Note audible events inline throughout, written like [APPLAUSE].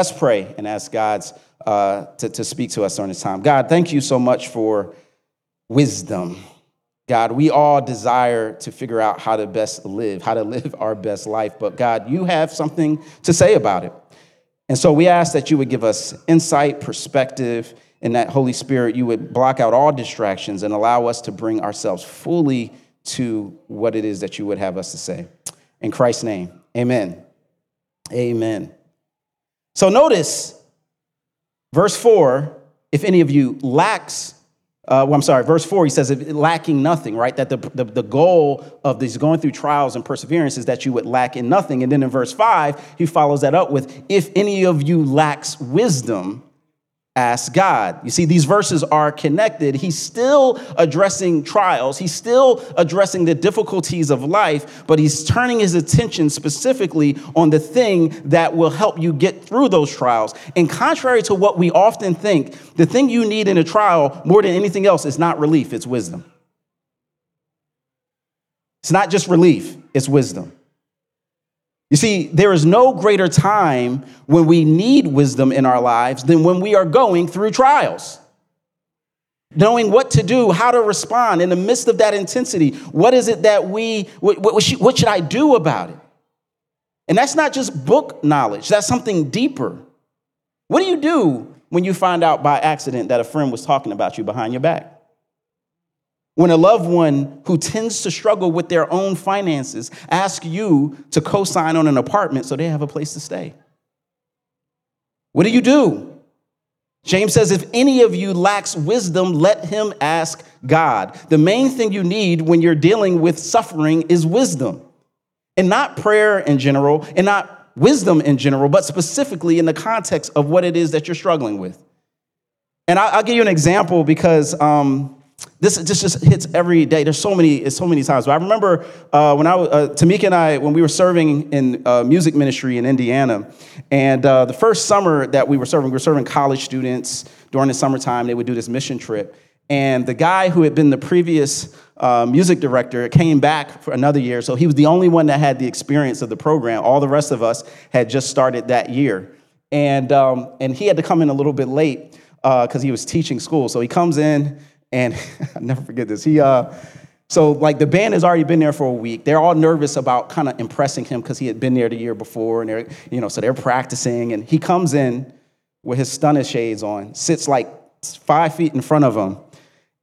Let's pray and ask God's uh, to, to speak to us during this time. God, thank you so much for wisdom. God, we all desire to figure out how to best live, how to live our best life. But God, you have something to say about it. And so we ask that you would give us insight, perspective, and that Holy Spirit, you would block out all distractions and allow us to bring ourselves fully to what it is that you would have us to say. In Christ's name, amen. Amen. So notice verse 4 if any of you lacks, uh, well, I'm sorry, verse 4, he says, lacking nothing, right? That the, the, the goal of these going through trials and perseverance is that you would lack in nothing. And then in verse 5, he follows that up with, if any of you lacks wisdom, ask God. You see, these verses are connected. He's still addressing trials, he's still addressing the difficulties of life, but he's turning his attention specifically on the thing that will help you get through those trials. And contrary to what we often think, the thing you need in a trial more than anything else is not relief, it's wisdom. It's not just relief, it's wisdom. You see, there is no greater time when we need wisdom in our lives than when we are going through trials. Knowing what to do, how to respond in the midst of that intensity. What is it that we, what, what, should, I do about it? And that's not just book knowledge, that's something deeper. What do you do when you find out by accident that a friend was talking about you behind your back? When a loved one who tends to struggle with their own finances asks you to co sign on an apartment so they have a place to stay. What do you do? James says, if any of you lacks wisdom, let him ask God. The main thing you need when you're dealing with suffering is wisdom. And not prayer in general, and not wisdom in general, but specifically in the context of what it is that you're struggling with. And I'll, give you an example because um, this just, just hits every day. There's so many, so many times. But I remember uh, when I, uh, Tamika and I, when we were serving in uh, music ministry in Indiana, and uh, the first summer that we were serving, we were serving college students during the summertime. They would do this mission trip, and the guy who had been the previous uh, music director came back for another year. So he was the only one that had the experience of the program. All the rest of us had just started that year, and um, and he had to come in a little bit late because uh, he was teaching school. So he comes in and [LAUGHS] I'll never forget this. He, uh, so like the band has already been there for a week. They're all nervous about kind of impressing him because he had been there the year before, and they're, you know, so they're practicing. And he comes in with his stunner shades on, sits like five feet in front of them,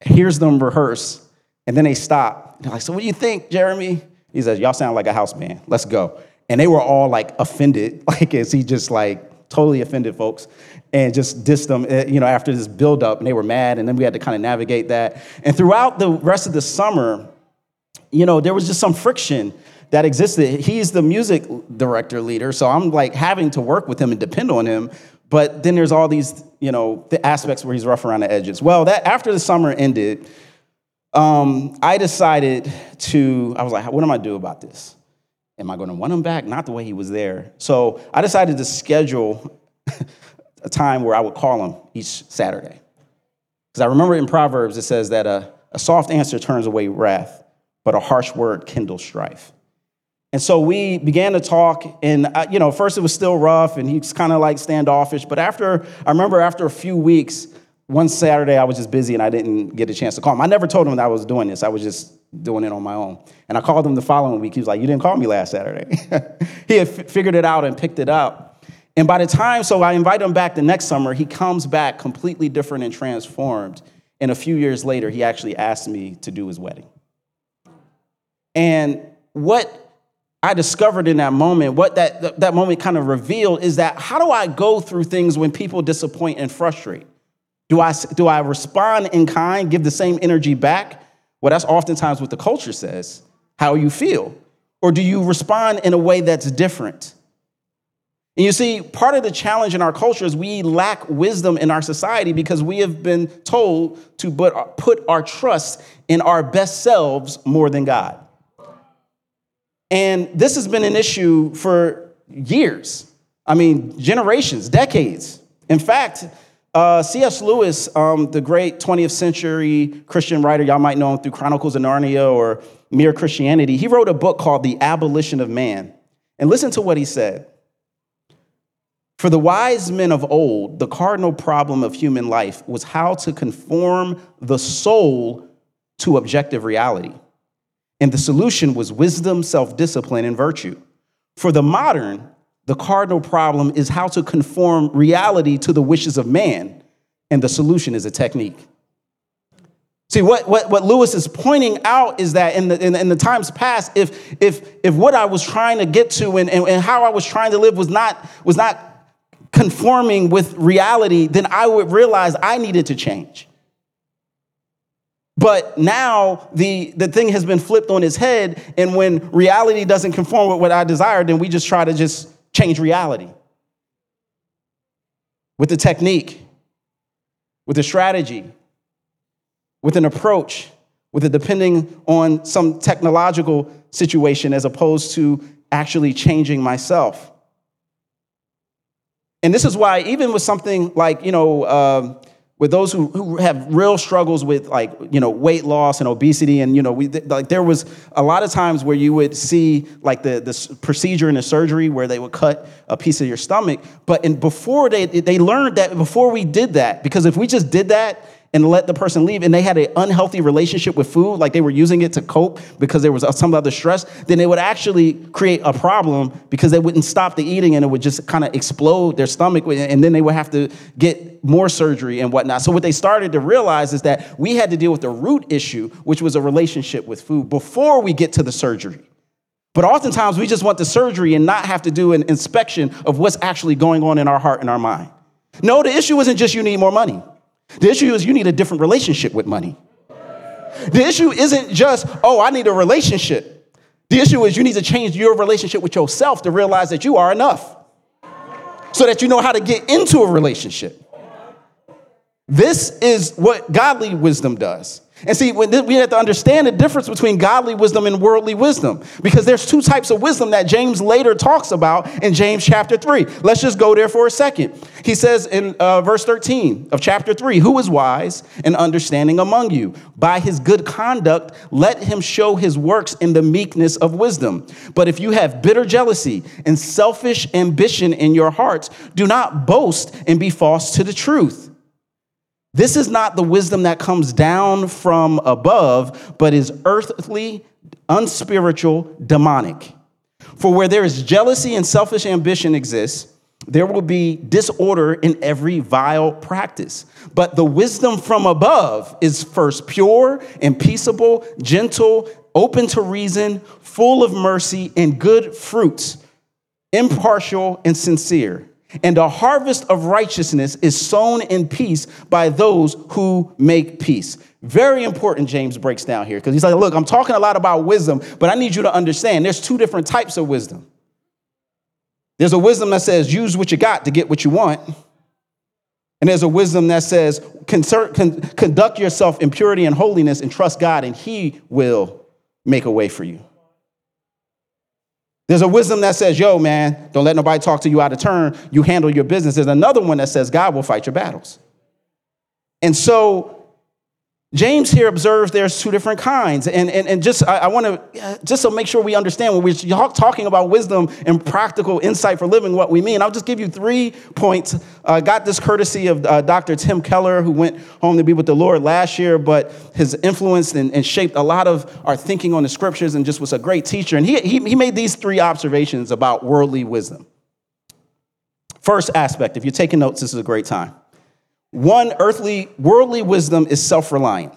hears them rehearse, and then they stop. They're like, "So what do you think, Jeremy?" He says, "Y'all sound like a house band. Let's go." And they were all like offended, [LAUGHS] like as he just like totally offended folks and just dissed them, eh, you know, after this buildup, and they were mad, and then we had to kind of navigate that. And throughout the rest of the summer, you know, there was just some friction that existed. He's the music director leader, so I'm like having to work with him and depend on him. But then there's all these, you know, the aspects where he's rough around the edges. Well, that after the summer ended, um, I decided to. I was like, what am I do about this? Am I going to want him back? Not the way he was there. So I decided to schedule [LAUGHS] a time where I would call him each Saturday. Because I remember in Proverbs it says that a, a soft answer turns away wrath, but a harsh word kindles strife. And so we began to talk, and uh, you know, first it was still rough, and he's kind of like standoffish. But after, I remember after a few weeks, one Saturday I was just busy and I didn't get a chance to call him. I never told him that I was doing this. I was just doing it on my own. And I called him the following week. He was like, "You didn't call me last Saturday." [LAUGHS] he had f- figured it out and picked it up. And by the time, so I invite him back the next summer, he comes back completely different and transformed. And a few years later, he actually asked me to do his wedding. And what I discovered in that moment, what that, that moment kind of revealed is that how do I go through things when people disappoint and frustrate? Do I, do I respond in kind, give the same energy back? Well, that's oftentimes what the culture says, how you feel. Or do you respond in a way that's different? And you see, part of the challenge in our culture is we lack wisdom in our society because we have been told to put our trust in our best selves more than God. And this has been an issue for years. I mean, generations, decades. In fact, uh, C.S. Lewis, um, the great 20th century Christian writer, y'all might know him through Chronicles of Narnia or Mere Christianity, he wrote a book called The Abolition of Man. And listen to what he said. For the wise men of old, the cardinal problem of human life was how to conform the soul to objective reality. And the solution was wisdom, self discipline, and virtue. For the modern, the cardinal problem is how to conform reality to the wishes of man. And the solution is a technique. See, what, what, what Lewis is pointing out is that in the, in, in the times past, if, if, if what I was trying to get to and, and, and how I was trying to live was not, was not conforming with reality, then I would realize I needed to change. But now the, the thing has been flipped on its head, and when reality doesn't conform with what I desire, then we just try to just change reality with a technique, with a strategy, with an approach, with it depending on some technological situation as opposed to actually changing myself. And this is why, even with something like, you know, um, with those who, who have real struggles with like you know weight loss and obesity and you know we like there was a lot of times where you would see like the, the procedure and the surgery where they would cut a piece of your stomach but and before they they learned that before we did that because if we just did that and let the person leave and they had an unhealthy relationship with food, like they were using it to cope because there was some other stress, then it would actually create a problem because they wouldn't stop the eating and it would just kind of explode their stomach and then they would have to get more surgery and whatnot. So what they started to realize is that we had to deal with the root issue, which was a relationship with food before we get to the surgery. But oftentimes we just want the surgery and not have to do an inspection of what's actually going on in our heart and our mind. No, the issue isn't just you need more money. The issue is you need a different relationship with money. The issue isn't just, oh, I need a relationship. The issue is you need to change your relationship with yourself to realize that you are enough so that you know how to get into a relationship. This is what godly wisdom does. And see, we have to understand the difference between godly wisdom and worldly wisdom because there's two types of wisdom that James later talks about in James chapter 3. Let's just go there for a second. He says in uh, verse 13 of chapter 3 Who is wise and understanding among you? By his good conduct, let him show his works in the meekness of wisdom. But if you have bitter jealousy and selfish ambition in your hearts, do not boast and be false to the truth. This is not the wisdom that comes down from above, but is earthly, unspiritual, demonic. For where there is jealousy and selfish ambition exists, there will be disorder in every vile practice. But the wisdom from above is first pure and peaceable, gentle, open to reason, full of mercy and good fruits, impartial and sincere. And a harvest of righteousness is sown in peace by those who make peace. Very important, James breaks down here, because he's like, look, I'm talking a lot about wisdom, but I need you to understand there's two different types of wisdom. There's a wisdom that says, use what you got to get what you want. And there's a wisdom that says, conduct yourself in purity and holiness and trust God, and He will make a way for you. There's a wisdom that says, yo, man, don't let nobody talk to you out of turn. You handle your business. There's another one that says, God will fight your battles. And so James here observes there's two different kinds. And, and, and just, I, I want to, just so make sure we understand when we're talking about wisdom and practical insight for living what we mean, I'll just give you three points. I uh, got this courtesy of uh, Dr. Tim Keller, who went home to be with the Lord last year, but has influenced and, and, shaped a lot of our thinking on the scriptures and just was a great teacher. And he, he, he made these three observations about worldly wisdom. First aspect, if you're taking notes, this is a great time. One earthly, worldly wisdom is self reliant.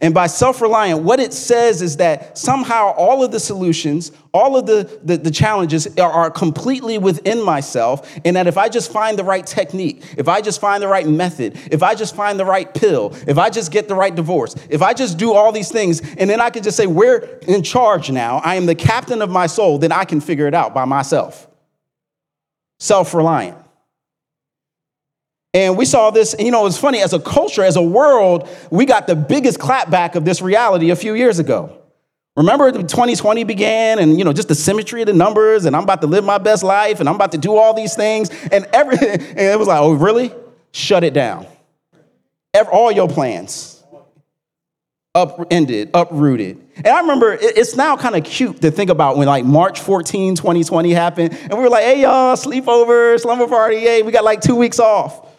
And by self reliant, what it says is that somehow all of the solutions, all of the, the, the, challenges are, are completely within myself. And that if I just find the right technique, if I just find the right method, if I just find the right pill, if I just get the right divorce, if I just do all these things, and then I can just say, We're in charge now, I am the captain of my soul, then I can figure it out by myself. self reliant. And we saw this, you know, it's funny, as a culture, as a world, we got the biggest clapback of this reality a few years ago. Remember 2020 began and you know just the symmetry of the numbers and I'm about to live my best life and I'm about to do all these things and every [LAUGHS] and it was like, "Oh, really? Shut it down." All your plans upended, uprooted. And I remember it's now kind of cute to think about when like March 14, 2020 happened and we were like, "Hey y'all, sleepover, slumber party, hey, we got like 2 weeks off."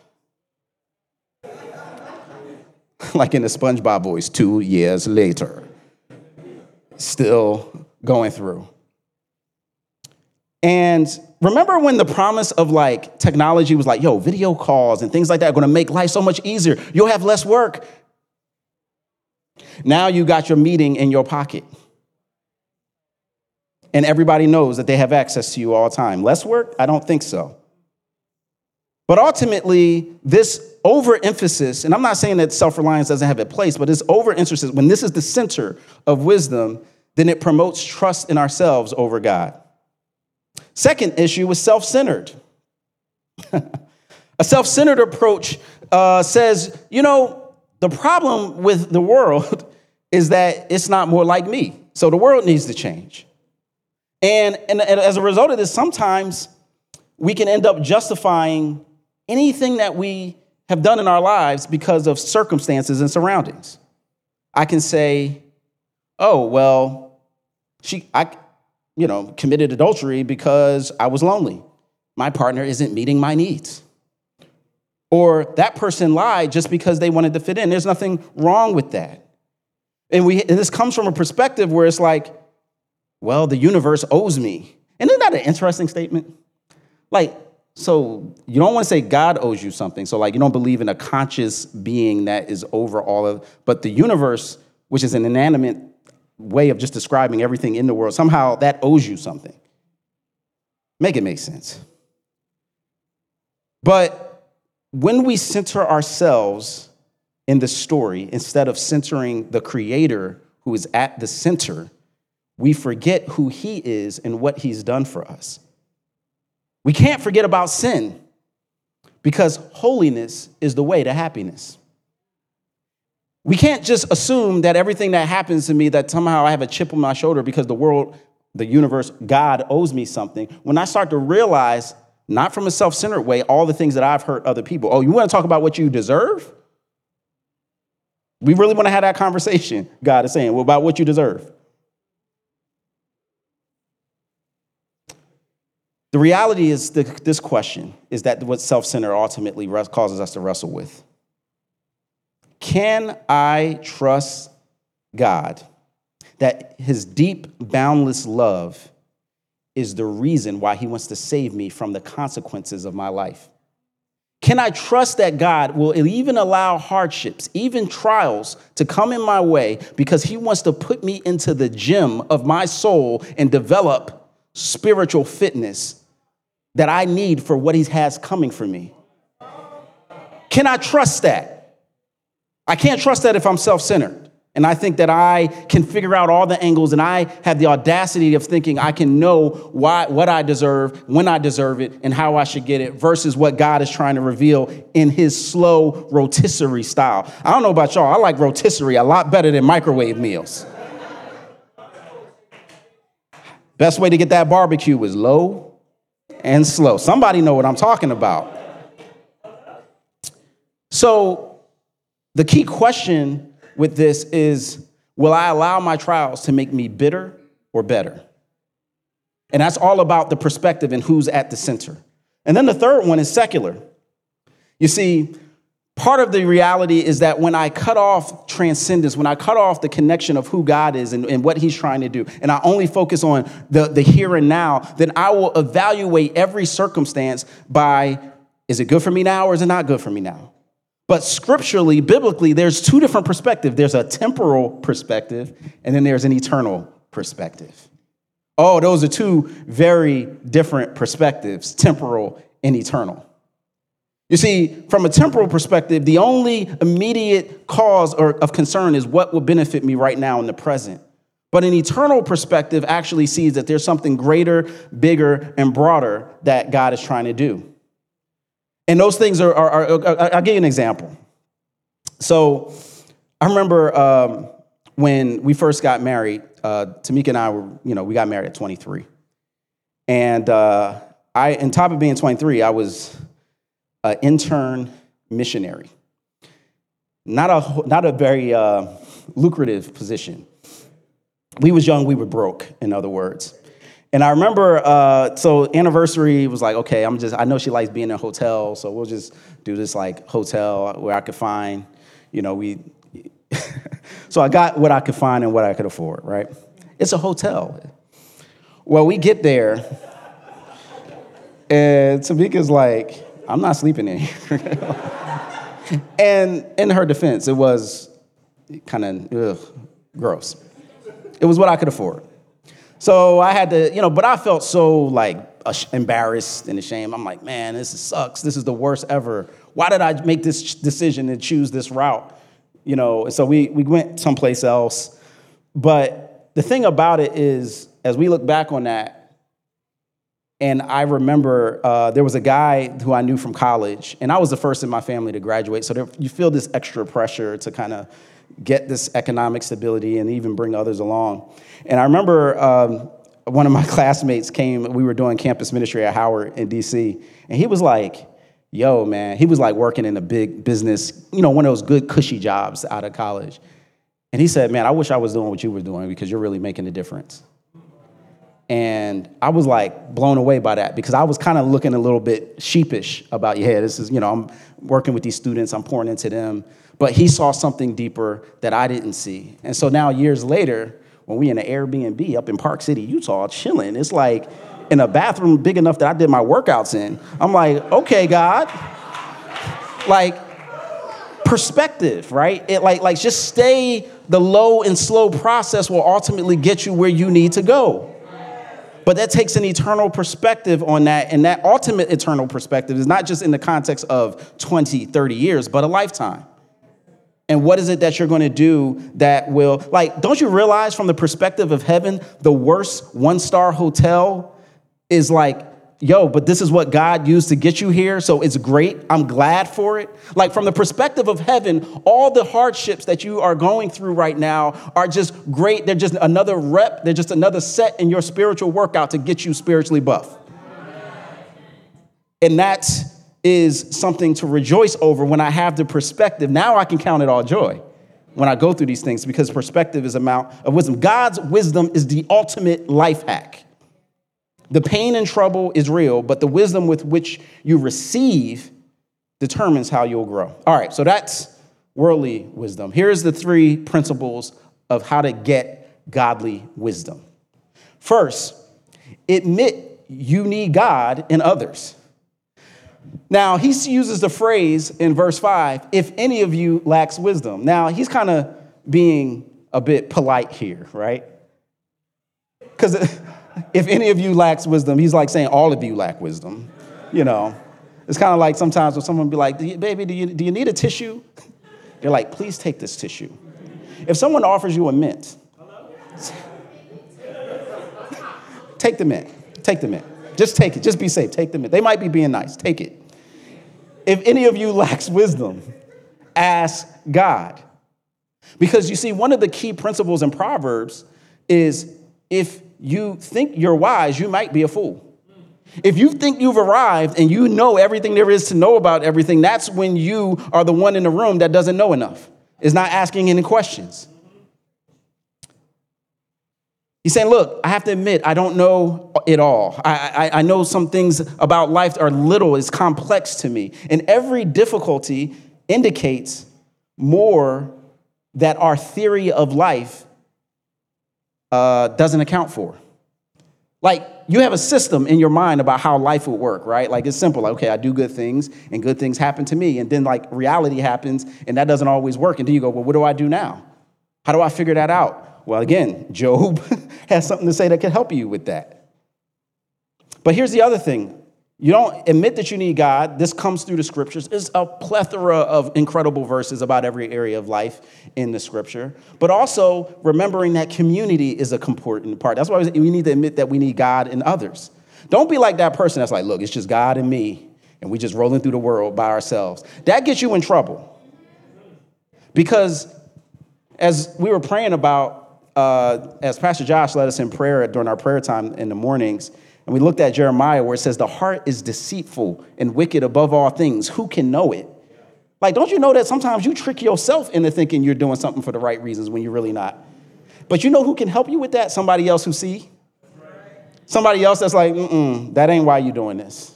[LAUGHS] like in the SpongeBob voice, 2 years later still going through. And remember when the promise of like technology was like, yo, video calls and things like that are gonna make life so much easier. You'll have less work. Now you got your meeting in your pocket. And everybody knows that they have access to you all the time. Less work? I don't think so. But ultimately, this overemphasis, and I'm not saying that self reliance doesn't have a place, but this overemphasis, when this is the center of wisdom, then it promotes trust in ourselves over God. Second issue was self centered. [LAUGHS] a self centered approach uh, says, you know, the problem with the world [LAUGHS] is that it's not more like me. So the world needs to change. And, and, and as a result of this, sometimes we can end up justifying anything that we have done in our lives because of circumstances and surroundings. I can say, oh, well, she, I, you know, committed adultery because I was lonely. My partner isn't meeting my needs. Or that person lied just because they wanted to fit in. There's nothing wrong with that. And, we, and this comes from a perspective where it's like, well, the universe owes me. And isn't that an interesting statement? Like, so you don't want to say God owes you something. So like you don't believe in a conscious being that is over all of, but the universe, which is an inanimate way of just describing everything in the world, somehow that owes you something. Make it make sense. But when we center ourselves in the story instead of centering the creator who is at the center, we forget who he is and what he's done for us. We can't forget about sin because holiness is the way to happiness. We can't just assume that everything that happens to me, that somehow I have a chip on my shoulder because the world, the universe, God owes me something. When I start to realize, not from a self centered way, all the things that I've hurt other people. Oh, you want to talk about what you deserve? We really want to have that conversation, God is saying, well, about what you deserve. The reality is the, this question is that what self centered ultimately causes us to wrestle with. Can I trust God that his deep, boundless love is the reason why he wants to save me from the consequences of my life? Can I trust that God will even allow hardships, even trials, to come in my way because he wants to put me into the gym of my soul and develop spiritual fitness that I need for what He has coming for me? Can I trust that? I can't trust that if I'm self centered. And I think that I can figure out all the angles and I have the audacity of thinking I can know why, what I deserve, when I deserve it, and how I should get it versus what God is trying to reveal in his slow rotisserie style. I don't know about y'all, I like rotisserie a lot better than microwave meals. Best way to get that barbecue is low and slow. Somebody know what I'm talking about. So, the key question with this is Will I allow my trials to make me bitter or better? And that's all about the perspective and who's at the center. And then the third one is secular. You see, part of the reality is that when I cut off transcendence, when I cut off the connection of who God is and, and, what He's trying to do, and I only focus on the, the here and now, then I will evaluate every circumstance by is it good for me now or is it not good for me now? But scripturally, biblically, there's two different perspectives there's a temporal perspective, and then there's an eternal perspective. Oh, those are two very different perspectives temporal and eternal. You see, from a temporal perspective, the only immediate cause or of concern is what will benefit me right now in the present. But an eternal perspective actually sees that there's something greater, bigger, and broader that God is trying to do. And those things are, are, are, are I'll give you an example. So I remember um, when we first got married, uh, Tamika and I were, you know, we got married at 23. And uh, I, on top of being 23, I was an intern missionary. Not a, not a very uh, lucrative position. We was young, we were broke, in other words. And I remember, uh, so anniversary was like, okay, I'm just, I know she likes being in a hotel, so we'll just do this like hotel where I could find, you know, we, [LAUGHS] so I got what I could find and what I could afford, right? It's a hotel. Well, we get there, and Tamika's like, I'm not sleeping in here. [LAUGHS] and in her defense, it was kind of gross. It was what I could afford. So I had to, you know, but I felt so like embarrassed and ashamed. I'm like, man, this sucks. This is the worst ever. Why did I make this decision and choose this route? You know, so we, we went someplace else. But the thing about it is, as we look back on that, and I remember uh, there was a guy who I knew from college, and I was the first in my family to graduate. So there, you feel this extra pressure to kind of get this economic stability and even bring others along. And I remember um, one of my [LAUGHS] classmates came, we were doing campus ministry at Howard in DC, and he was like, yo, man, he was like working in a big business, you know, one of those good, cushy jobs out of college. And he said, man, I wish I was doing what you were doing because you're really making a difference. And I was like blown away by that because I was kind of looking a little bit sheepish about, yeah, this is, you know, I'm working with these students, I'm pouring into them. But he saw something deeper that I didn't see. And so now, years later, when we in an Airbnb up in Park City, Utah, chilling, it's like in a bathroom big enough that I did my workouts in. I'm like, okay, God. Like, perspective, right? It like, like just stay the low and slow process will ultimately get you where you need to go. But that takes an eternal perspective on that. And that ultimate eternal perspective is not just in the context of 20, 30 years, but a lifetime. And what is it that you're going to do that will, like, don't you realize from the perspective of heaven, the worst one star hotel is like, yo, but this is what God used to get you here, so it's great. I'm glad for it. Like, from the perspective of heaven, all the hardships that you are going through right now are just great. They're just another rep, they're just another set in your spiritual workout to get you spiritually buff. And that's something to rejoice over when I have the perspective. Now I can count it all joy when I go through these things because perspective is amount of wisdom. God's wisdom is the ultimate life hack. The pain and trouble is real, but the wisdom with which you receive determines how you'll grow. All right, so that's worldly wisdom. Here's the three principles of how to get godly wisdom. First, admit you need God in others. Now, he uses the phrase in verse 5 if any of you lacks wisdom. Now, he's kind of being a bit polite here, right? Because if any of you lacks wisdom, he's like saying all of you lack wisdom. You know, it's kind of like sometimes when someone be like, baby, do you, do you need a tissue? [LAUGHS] They're like, please take this tissue. If someone offers you a mint, [LAUGHS] take the mint. Take the mint. Just take it. Just be safe. Take the mint. They might be being nice. Take it. If any of you [LAUGHS] lacks wisdom, ask God. Because you see, one of the key principles in Proverbs is if you think you're wise, you might be a fool. If you think you've arrived and you know everything there is to know about everything, that's when you are the one in the room that doesn't know enough, is not asking any questions. He's saying, Look, I have to admit, I don't know it all. I, I, I, know some things about life are little, it's complex to me. And every difficulty indicates more that our theory of life uh, doesn't account for. Like, you have a system in your mind about how life would work, right? Like, it's simple. Like, okay, I do good things, and good things happen to me. And then, like, reality happens, and that doesn't always work. And then you go, well, what do I do now? How do I figure that out? Well, again, [LAUGHS] Job [LAUGHS] has something to say that can help you with that. But here's the other thing You don't admit that you need God. This comes through the scriptures. There's a plethora of incredible verses about every area of life in the scripture. But also remembering that community is a important part. That's why we need to admit that we need God and others. Don't be like that person that's like, look, it's just God and me, and we just rolling through the world by ourselves. That gets you in trouble. Because as we were praying about, uh, as Pastor Josh led us in prayer during our prayer time in the mornings, and we looked at Jeremiah where it says, The heart is deceitful and wicked above all things. Who can know it? Like, don't you know that sometimes you trick yourself into thinking you're doing something for the right reasons when you're really not? But you know who can help you with that? Somebody else who see. Somebody else that's like, mm that ain't why you're doing this.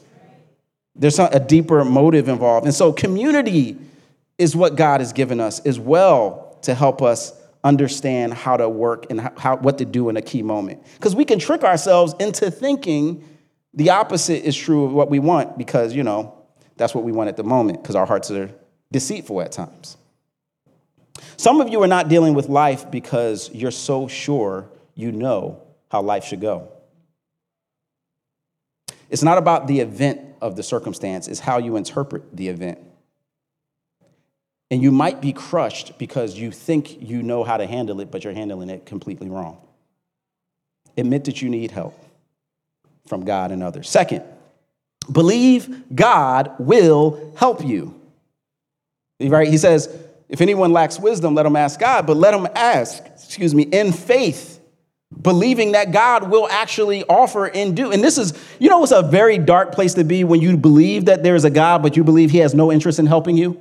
There's a deeper motive involved. And so community is what God has given us as well to help us understand how to work and how, what to do in a key moment. Because we can trick ourselves into thinking the opposite is true of what we want because, you know, that's what we want at the moment because our hearts are deceitful at times. Some of you are not dealing with life because you're so sure you know how life should go. It's not about the event of the circumstance, it's how you interpret the event. And you might be crushed because you think you know how to handle it, but you're handling it completely wrong. Admit that you need help from God and others. Second, believe God will help you. Right? He says, if anyone lacks wisdom, let him ask God, but let him ask, excuse me, in faith, believing that God will actually offer and do. And this is, you know, it's a very dark place to be when you believe that there is a God, but you believe he has no interest in helping you.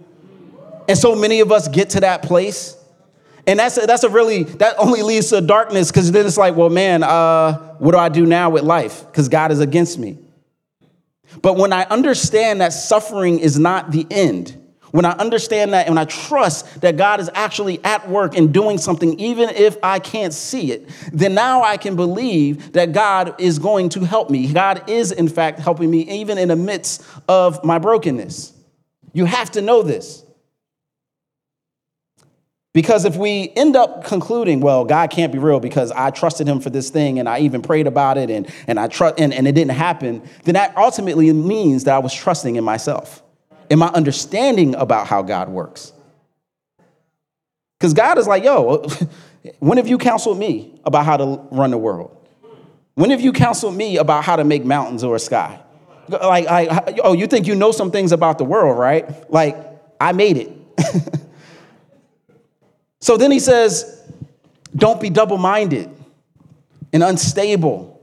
And so many of us get to that place. And that's a, that's a really, that only leads to darkness because then it's like, well, man, uh, what do I do now with life? Because God is against me. But when I understand that suffering is not the end, when I understand that and when I trust that God is actually at work and doing something, even if I can't see it, then now I can believe that God is going to help me. God is, in fact, helping me even in the midst of my brokenness. You have to know this. Because if we end up concluding, well, God can't be real because I trusted him for this thing and I even prayed about it and, and I trust and, and it didn't happen, then that ultimately means that I was trusting in myself, in my understanding about how God works. Because God is like, yo, [LAUGHS] when have you counseled me about how to run the world? When have you counseled me about how to make mountains or a sky? Like, I, oh, you think you know some things about the world, right? Like, I made it. [LAUGHS] So then he says, don't be double minded and unstable.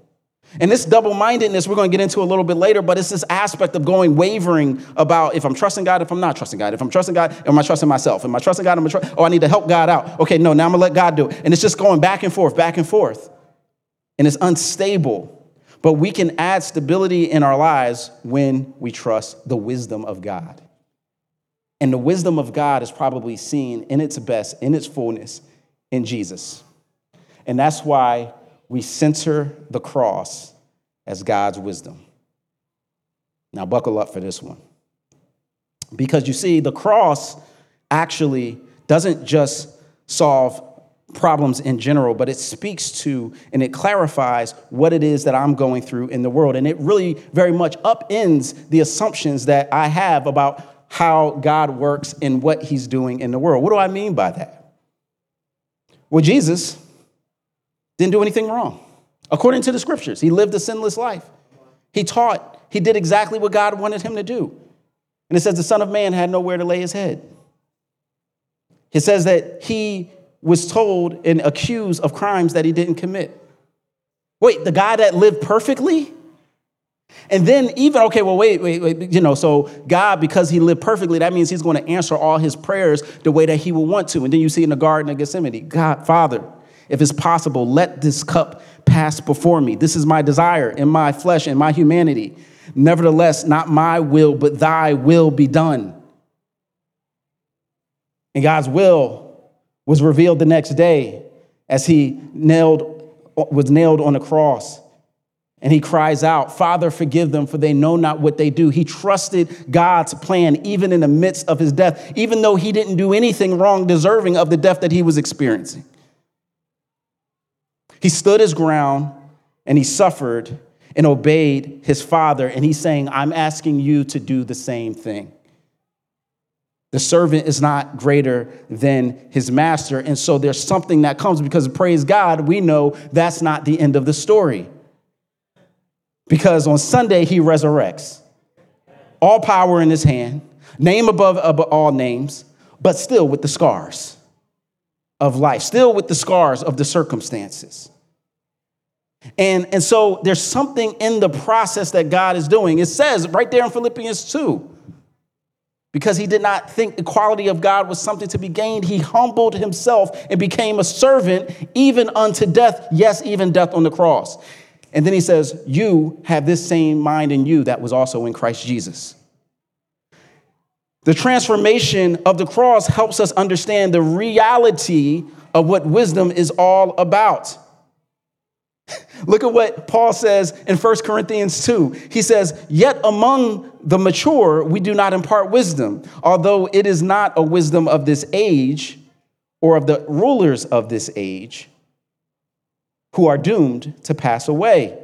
And this double mindedness, we're going to get into a little bit later, but it's this aspect of going wavering about if I'm trusting God, if I'm not trusting God. If I'm trusting God, am I trusting myself? Am I trusting God? Am I trust? Oh, I need to help God out. Okay, no, now I'm going to let God do it. And it's just going back and forth, back and forth. And it's unstable. But we can add stability in our lives when we trust the wisdom of God. And the wisdom of God is probably seen in its best, in its fullness, in Jesus. And that's why we center the cross as God's wisdom. Now, buckle up for this one. Because you see, the cross actually doesn't just solve problems in general, but it speaks to and it clarifies what it is that I'm going through in the world. And it really very much upends the assumptions that I have about how God works and what he's doing in the world. What do I mean by that? Well, Jesus didn't do anything wrong. According to the scriptures, he lived a sinless life. He taught, he did exactly what God wanted him to do. And it says the Son of Man had nowhere to lay his head. It says that he was told and accused of crimes that he didn't commit. Wait, the guy that lived perfectly and then even, okay, well, wait, wait, wait, you know, so God, because he lived perfectly, that means he's going to answer all his prayers the way that he will want to. And then you see in the Garden of Gethsemane, God, Father, if it's possible, let this cup pass before me. This is my desire in my flesh and my humanity. Nevertheless, not my will, but thy will be done. And God's will was revealed the next day as he nailed, was nailed on the cross. And he cries out, Father, forgive them, for they know not what they do. He trusted God's plan even in the midst of his death, even though he didn't do anything wrong deserving of the death that he was experiencing. He stood his ground and he suffered, and obeyed his father. And he's saying, I'm asking you to do the same thing. The servant is not greater than his master. And so there's something that comes because, praise God, we know that's not the end of the story. Because on Sunday, he resurrects. All power in his hand, name above, above all names, but still with the scars of life, still with the scars of the circumstances. And, and so there's something in the process that God is doing. It says right there in Philippians 2 because he did not think equality of God was something to be gained, he humbled himself and became a servant even unto death, yes, even death on the cross. And then he says, You have this same mind in you that was also in Christ Jesus. The transformation of the cross helps us understand the reality of what wisdom is all about. [LAUGHS] Look at what Paul says in 1 Corinthians 2. He says, Yet among the mature, we do not impart wisdom, although it is not a wisdom of this age or of the rulers of this age who are doomed to pass away.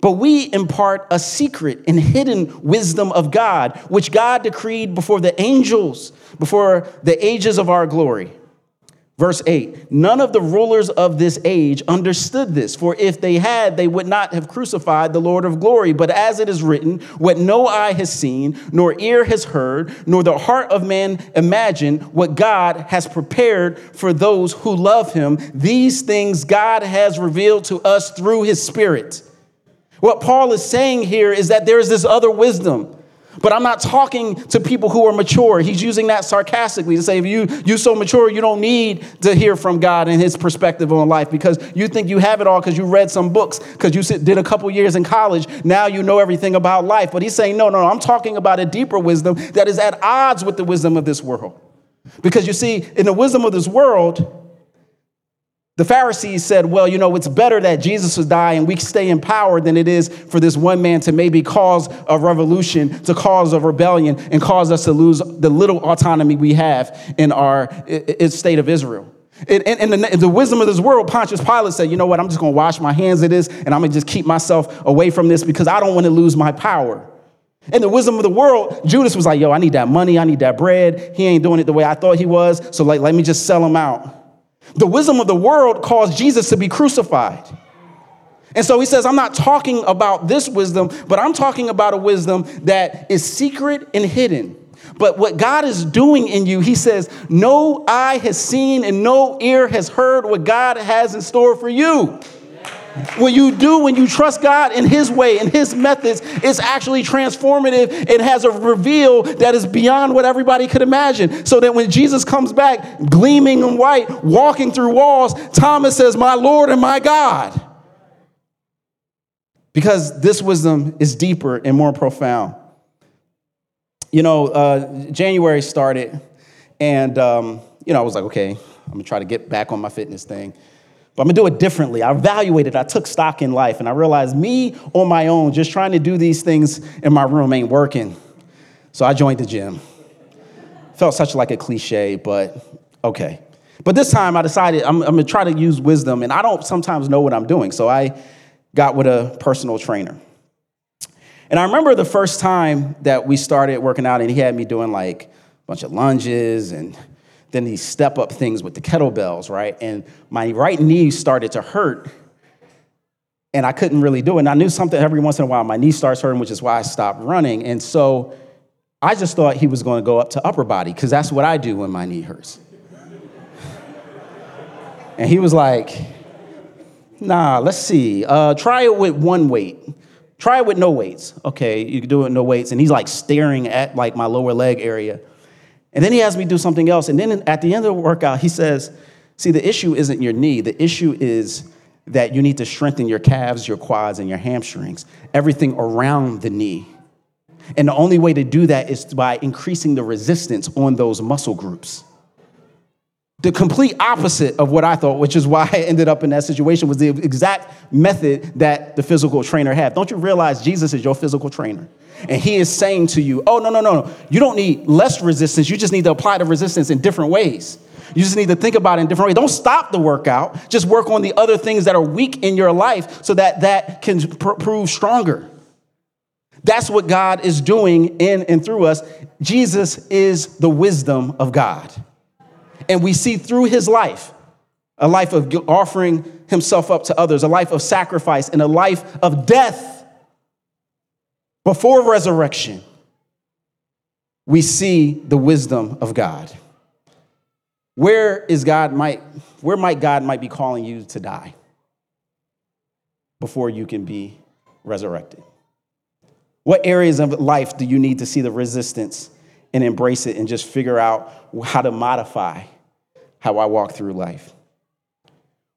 But we impart a secret and hidden wisdom of God, which God decreed before the angels, before the ages of our glory. Verse 8 None of the rulers of this age understood this, for if they had, they would not have crucified the Lord of glory. But as it is written, what no eye has seen, nor ear has heard, nor the heart of man imagined, what God has prepared for those who love him, these things God has revealed to us through his Spirit. What Paul is saying here is that there is this other wisdom but I'm not talking to people who are mature. He's using that sarcastically to say, if you, you're so mature, you don't need to hear from God and his perspective on life because you think you have it all because you read some books, because you did a couple years in college. Now you know everything about life. But he's saying, no, no, no, I'm talking about a deeper wisdom that is at odds with the wisdom of this world. Because you see, in the wisdom of this world, the Pharisees said, well, you know, it's better that Jesus would die and we stay in power than it is for this one man to maybe cause a revolution, to cause a rebellion, and cause us to lose the little autonomy we have in our state of Israel. And the, the wisdom of this world, Pontius Pilate said, you know what, I'm just going to wash my hands of this and I'm going to just keep myself away from this because I don't want to lose my power. In the wisdom of the world, Judas was like, yo, I need that money, I need that bread. He ain't doing it the way I thought he was, so like, let me just sell him out. The wisdom of the world caused Jesus to be crucified. And so he says, I'm not talking about this wisdom, but I'm talking about a wisdom that is secret and hidden. But what God is doing in you, he says, no eye has seen and no ear has heard what God has in store for you. What you do when you trust God in His way and His methods is actually transformative It has a reveal that is beyond what everybody could imagine. So that when Jesus comes back, gleaming in white, walking through walls, Thomas says, My Lord and my God. Because this wisdom is deeper and more profound. You know, uh, January started, and, um, you know, I was like, okay, I'm gonna try to get back on my fitness thing. But I'm gonna do it differently. I evaluated, I took stock in life, and I realized me on my own, just trying to do these things in my room ain't working. So I joined the gym. Felt such like a cliche, but okay. But this time I decided I'm, I'm gonna try to use wisdom, and I don't sometimes know what I'm doing. So I got with a personal trainer. And I remember the first time that we started working out, and he had me doing like a bunch of lunges and then these step up things with the kettlebells, right? And my right knee started to hurt and I couldn't really do it. And I knew something every once in a while, my knee starts hurting, which is why I stopped running. And so I just thought he was going to go up to upper body because that's what I do when my knee hurts. [LAUGHS] and he was like, nah, let's see. Uh, try it with one weight. Try it with no weights. Okay, you can do it with no weights. And he's like staring at like my lower leg area. And then he has me do something else. And then at the end of the workout, he says, See, the issue isn't your knee. The issue is that you need to strengthen your calves, your quads, and your hamstrings, everything around the knee. And the only way to do that is by increasing the resistance on those muscle groups. The complete opposite of what I thought, which is why [LAUGHS] I ended up in that situation, was the exact method that the physical trainer had. Don't you realize Jesus is your physical trainer? And he is saying to you, oh, no, no, no, no. You don't need less resistance. You just need to apply the resistance in different ways. You just need to think about it in different ways. Don't stop the workout. Just work on the other things that are weak in your life so that that can pr- prove stronger. That's what God is doing in and through us. Jesus is the wisdom of God. And we see through his life a life of offering himself up to others, a life of sacrifice, and a life of death before resurrection. We see the wisdom of God. Where is God might where might God might be calling you to die before you can be resurrected? What areas of life do you need to see the resistance and embrace it and just figure out how to modify how I walk through life?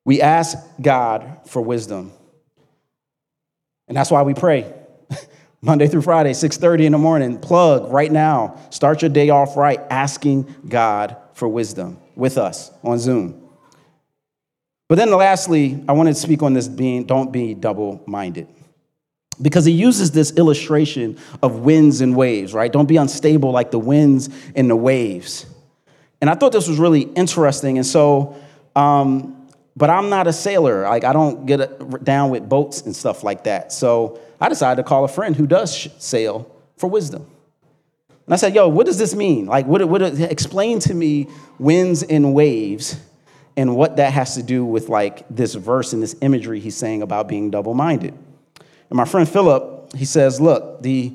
We ask God for wisdom. And that's why we pray. [LAUGHS] Monday through Friday, 6:30 in the morning, plug right now. Start your day off right asking God for wisdom with us on Zoom. But then lastly, I wanted to speak on this being don't be double-minded. Because he uses this illustration of winds and waves, right? Don't be unstable like the winds and the waves. And I thought this was really interesting. And so um, but I'm not a sailor. Like I don't get down with boats and stuff like that. So I decided to call a friend who does sail for wisdom. And I said, "Yo, what does this mean? Like, what? What? Explain to me winds and waves, and what that has to do with like this verse and this imagery he's saying about being double-minded." And my friend Philip, he says, "Look, the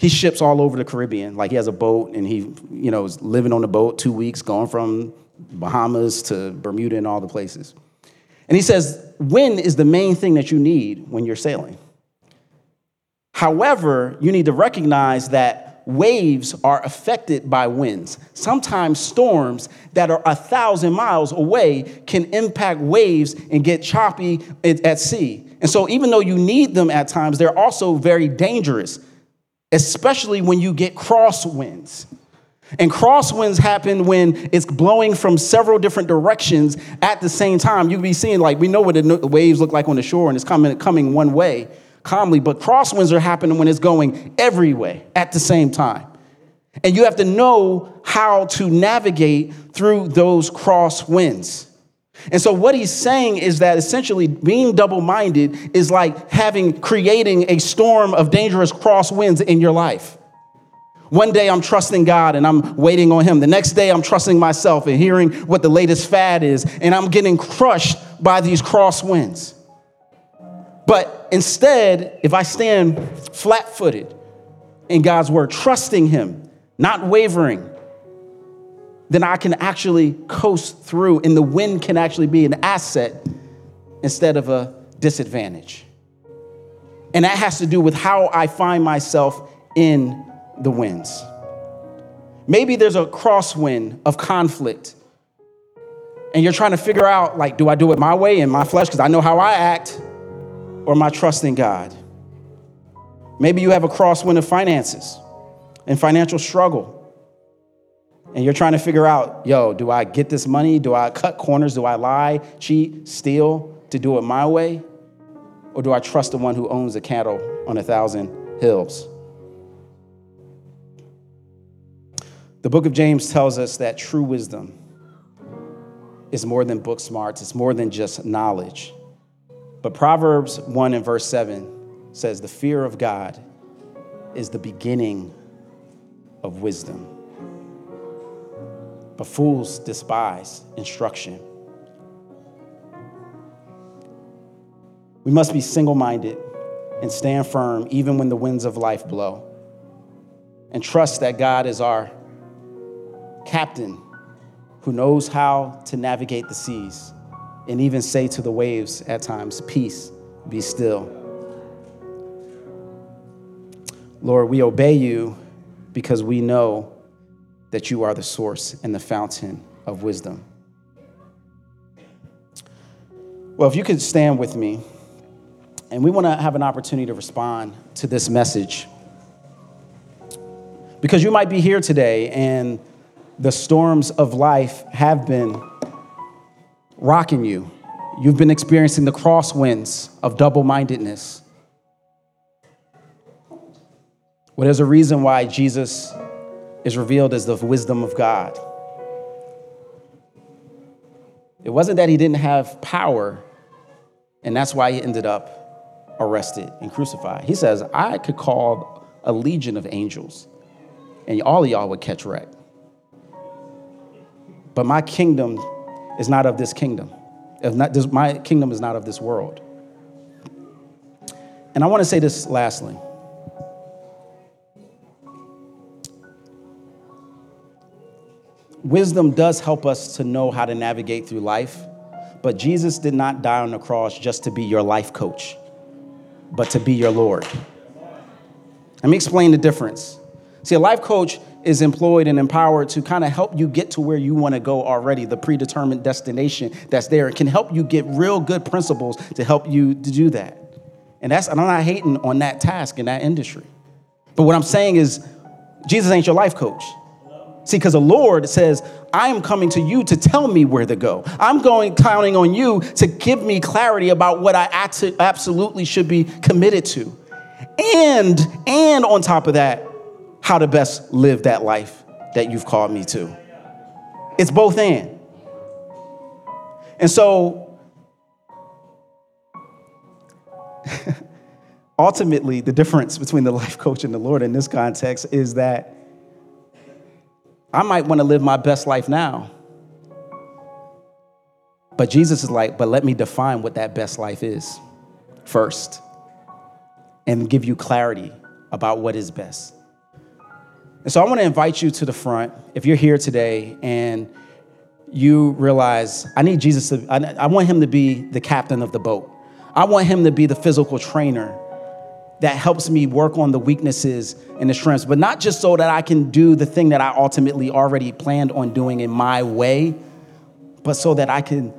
he ships all over the Caribbean. Like he has a boat, and he, you know, is living on the boat two weeks, going from Bahamas to Bermuda and all the places. And he says, wind is the main thing that you need when you're sailing. However, you need to recognize that waves are affected by winds. Sometimes storms that are a thousand miles away can impact waves and get choppy at sea. And so, even though you need them at times, they're also very dangerous, especially when you get crosswinds. And crosswinds happen when it's blowing from several different directions at the same time. You can be seeing, like, we know what the waves look like on the shore and it's coming, coming one way calmly, but crosswinds are happening when it's going every way at the same time. And you have to know how to navigate through those crosswinds. And so, what he's saying is that essentially being double minded is like having, creating a storm of dangerous crosswinds in your life. One day I'm trusting God and I'm waiting on Him. The next day I'm trusting myself and hearing what the latest fad is, and I'm getting crushed by these crosswinds. But instead, if I stand flat footed in God's word, trusting Him, not wavering, then I can actually coast through, and the wind can actually be an asset instead of a disadvantage. And that has to do with how I find myself in the winds. Maybe there's a crosswind of conflict, and you're trying to figure out, like, do I do it my way in my flesh because I know how I act, or am I trusting God? Maybe you have a crosswind of finances and financial struggle. And you're trying to figure out, yo, do I get this money? Do I cut corners? Do I lie, cheat, steal to do it my way? Or do I trust the one who owns the cattle on a thousand hills? The book of James tells us that true wisdom is more than book smarts, it's more than just knowledge. But Proverbs 1 and verse 7 says, The fear of God is the beginning of wisdom. But fools despise instruction. We must be single minded and stand firm even when the winds of life blow. And trust that God is our captain who knows how to navigate the seas and even say to the waves at times, Peace, be still. Lord, we obey you because we know that you are the source and the fountain of wisdom. Well, if you could stand with me, and we want to have an opportunity to respond to this message. Because you might be here today and the storms of life have been rocking you. You've been experiencing the crosswinds of double mindedness. Well, there's a reason why Jesus is revealed as the wisdom of God. It wasn't that he didn't have power, and that's why he ended up arrested and crucified. He says, I could call a legion of angels, and all of y'all would catch wreck. But my kingdom is not of this kingdom. If not, this, my kingdom is not of this world. And I want to say this lastly. Wisdom does help us to know how to navigate through life, but Jesus did not die on the cross just to be your life coach, but to be your Lord. Let me explain the difference. See, a life coach is employed and empowered to kind of help you get to where you want to go already, the predetermined destination that's there. It can help you get real good principles to help you to do that. And that's, I'm not hating on that task in that industry. But what I'm saying is, Jesus ain't your life coach. See, because the Lord says, I am coming to you to tell me where to go. I'm going counting on you to give me clarity about what I absolutely should be committed to. And, and on top of that, how to best live that life that you've called me to. It's both and. And so, [LAUGHS] ultimately, the difference between the life coach and the Lord in this context is that I might want to live my best life now. But Jesus is like, but let me define what that best life is first and give you clarity about what is best. And so I want to invite you to the front. If you're here today and you realize, I need Jesus to, I, I want him to be the captain of the boat. I want him to be the physical trainer that helps me work on the weaknesses and the strengths, but not just so that I can do the thing that I ultimately already planned on doing in my way, but so that I can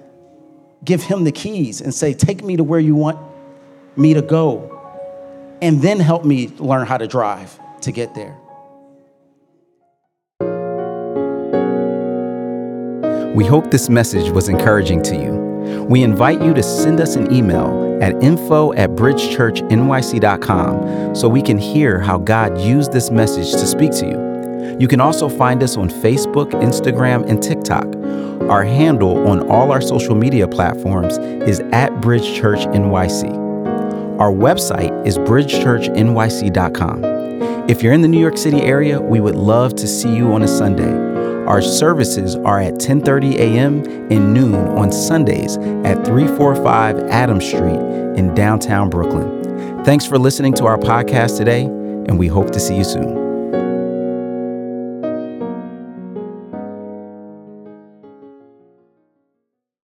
give him the keys and say, Take me to where you want me to go, and then help me learn how to drive to get there. We hope this message was encouraging to you. We invite you to send us an email at info at bridgechurchnyc.com so we can hear how God used this message to speak to you. You can also find us on Facebook, Instagram, and TikTok. Our handle on all our social media platforms is at bridgechurchnyc. Our website is bridgechurchnyc.com. If you're in the New York City area, we would love to see you on a Sunday. Our services are at 10:30 a.m. and noon on Sundays at 345 Adams Street in downtown Brooklyn. Thanks for listening to our podcast today, and we hope to see you soon.